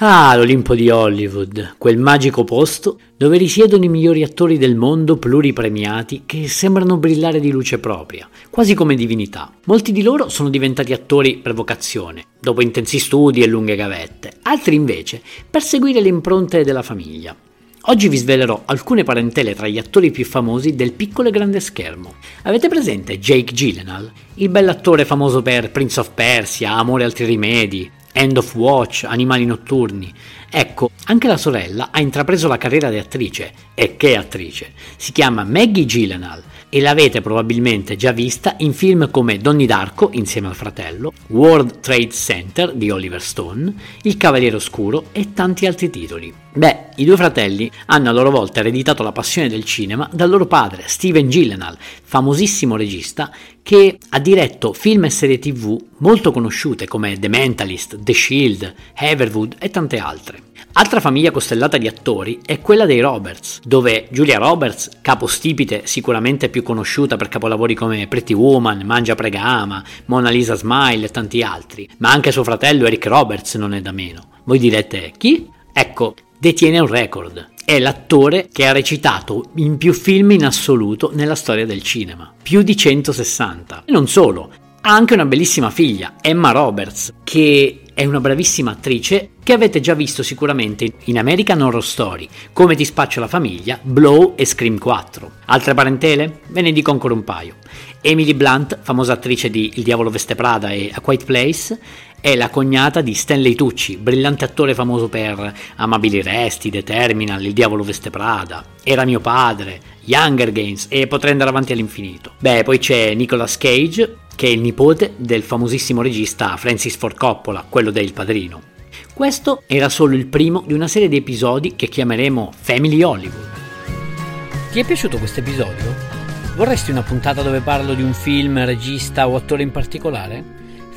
Ah, l'Olimpo di Hollywood, quel magico posto dove risiedono i migliori attori del mondo pluripremiati che sembrano brillare di luce propria, quasi come divinità. Molti di loro sono diventati attori per vocazione, dopo intensi studi e lunghe gavette, altri invece per seguire le impronte della famiglia. Oggi vi svelerò alcune parentele tra gli attori più famosi del piccolo e grande schermo. Avete presente Jake Gyllenhaal? Il bell'attore famoso per Prince of Persia, Amore altri rimedi, End of Watch, Animali notturni. Ecco, anche la sorella ha intrapreso la carriera di attrice. E che attrice! Si chiama Maggie Gyllenhaal e l'avete probabilmente già vista in film come Donnie Darko insieme al fratello, World Trade Center di Oliver Stone, Il Cavaliere Oscuro e tanti altri titoli. Beh, i due fratelli hanno a loro volta ereditato la passione del cinema dal loro padre, Steven Gyllenhaal, famosissimo regista che ha diretto film e serie tv molto conosciute come The Mentalist, The Shield, Haverwood e tante altre. Altra famiglia costellata di attori è quella dei Roberts, dove Julia Roberts, capostipite sicuramente più conosciuta per capolavori come Pretty Woman, Mangia Prega Ama, Mona Lisa Smile e tanti altri, ma anche suo fratello Eric Roberts non è da meno. Voi direte chi? Ecco, detiene un record. È l'attore che ha recitato in più film in assoluto nella storia del cinema, più di 160. E non solo, ha anche una bellissima figlia, Emma Roberts, che è una bravissima attrice che avete già visto sicuramente in American Horror Story, Come ti spaccio la famiglia, Blow e Scream 4. Altre parentele? Ve ne dico ancora un paio. Emily Blunt, famosa attrice di Il diavolo veste Prada e A Quiet Place, è la cognata di Stanley Tucci, brillante attore famoso per Amabili Resti, The Terminal, Il diavolo veste Prada, Era mio padre, Younger Games e potrei andare avanti all'infinito. Beh, poi c'è Nicolas Cage, che è il nipote del famosissimo regista Francis Ford Coppola, quello del Padrino. Questo era solo il primo di una serie di episodi che chiameremo Family Hollywood. Ti è piaciuto questo episodio? Vorresti una puntata dove parlo di un film, regista o attore in particolare?